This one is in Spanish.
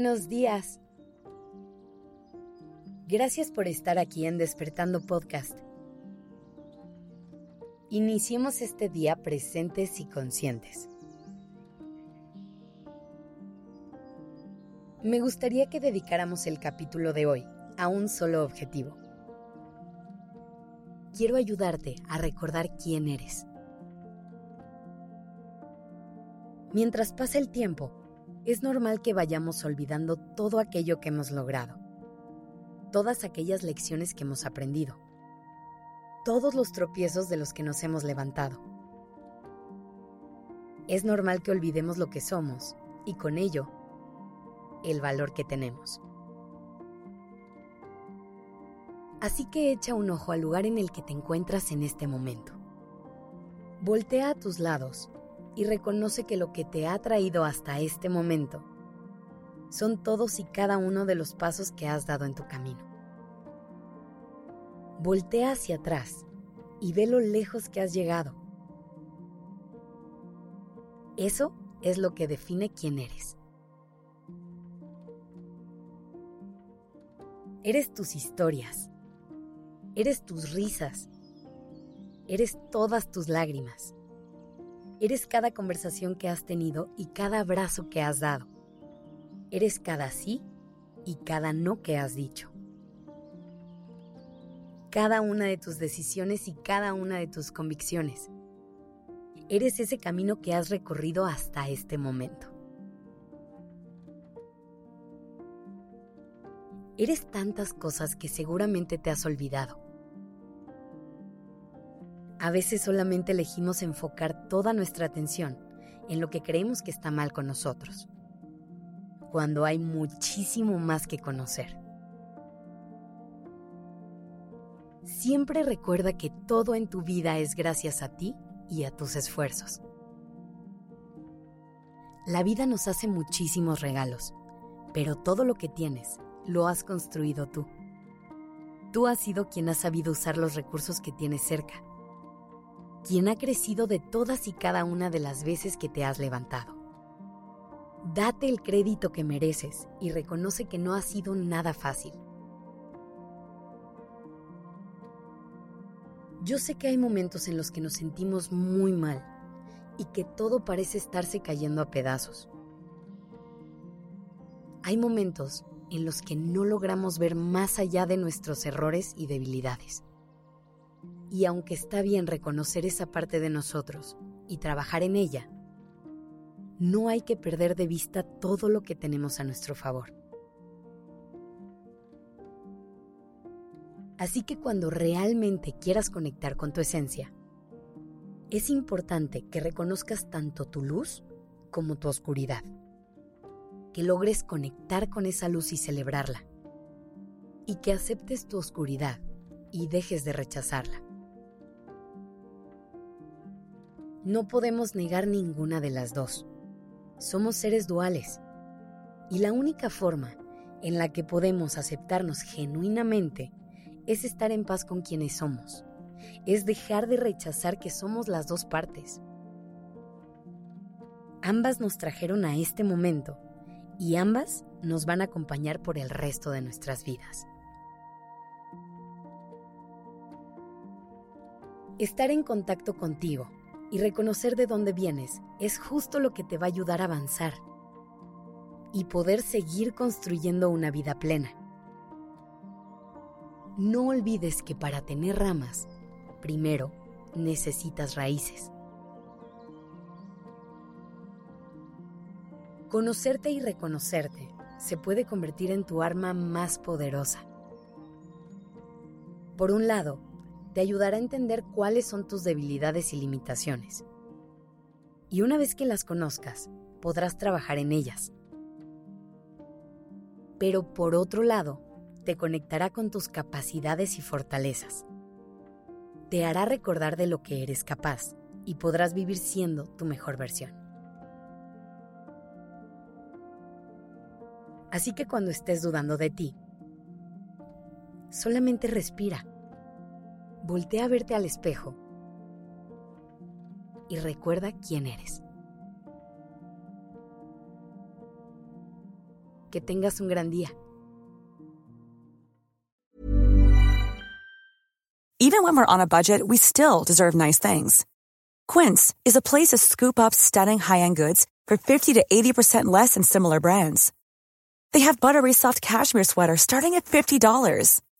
buenos días. Gracias por estar aquí en Despertando Podcast. Iniciemos este día presentes y conscientes. Me gustaría que dedicáramos el capítulo de hoy a un solo objetivo. Quiero ayudarte a recordar quién eres. Mientras pasa el tiempo, es normal que vayamos olvidando todo aquello que hemos logrado, todas aquellas lecciones que hemos aprendido, todos los tropiezos de los que nos hemos levantado. Es normal que olvidemos lo que somos y con ello el valor que tenemos. Así que echa un ojo al lugar en el que te encuentras en este momento. Voltea a tus lados y reconoce que lo que te ha traído hasta este momento son todos y cada uno de los pasos que has dado en tu camino. Voltea hacia atrás y ve lo lejos que has llegado. Eso es lo que define quién eres. Eres tus historias, eres tus risas, eres todas tus lágrimas Eres cada conversación que has tenido y cada abrazo que has dado. Eres cada sí y cada no que has dicho. Cada una de tus decisiones y cada una de tus convicciones. Eres ese camino que has recorrido hasta este momento. Eres tantas cosas que seguramente te has olvidado a veces solamente elegimos enfocar toda nuestra atención en lo que creemos que está mal con nosotros, cuando hay muchísimo más que conocer. Siempre recuerda que todo en tu vida es gracias a ti y a tus esfuerzos. La vida nos hace muchísimos regalos, pero todo lo que tienes lo has construido tú. Tú has sido quien ha sabido usar los recursos que tienes cerca quien ha crecido de todas y cada una de las veces que te has levantado. Date el crédito que mereces y reconoce que no ha sido nada fácil. Yo sé que hay momentos en los que nos sentimos muy mal y que todo parece estarse cayendo a pedazos. Hay momentos en los que no logramos ver más allá de nuestros errores y debilidades. Y aunque está bien reconocer esa parte de nosotros y trabajar en ella, no hay que perder de vista todo lo que tenemos a nuestro favor. Así que cuando realmente quieras conectar con tu esencia, es importante que reconozcas tanto tu luz como tu oscuridad, que logres conectar con esa luz y celebrarla, y que aceptes tu oscuridad y dejes de rechazarla. No podemos negar ninguna de las dos. Somos seres duales. Y la única forma en la que podemos aceptarnos genuinamente es estar en paz con quienes somos. Es dejar de rechazar que somos las dos partes. Ambas nos trajeron a este momento y ambas nos van a acompañar por el resto de nuestras vidas. Estar en contacto contigo y reconocer de dónde vienes es justo lo que te va a ayudar a avanzar y poder seguir construyendo una vida plena. No olvides que para tener ramas, primero necesitas raíces. Conocerte y reconocerte se puede convertir en tu arma más poderosa. Por un lado, te ayudará a entender cuáles son tus debilidades y limitaciones. Y una vez que las conozcas, podrás trabajar en ellas. Pero por otro lado, te conectará con tus capacidades y fortalezas. Te hará recordar de lo que eres capaz y podrás vivir siendo tu mejor versión. Así que cuando estés dudando de ti, solamente respira voltea a verte al espejo y recuerda quién eres. Que tengas un gran día. Even when we're on a budget, we still deserve nice things. Quince is a place to scoop up stunning high-end goods for 50 to 80% less than similar brands. They have buttery soft cashmere sweaters starting at $50,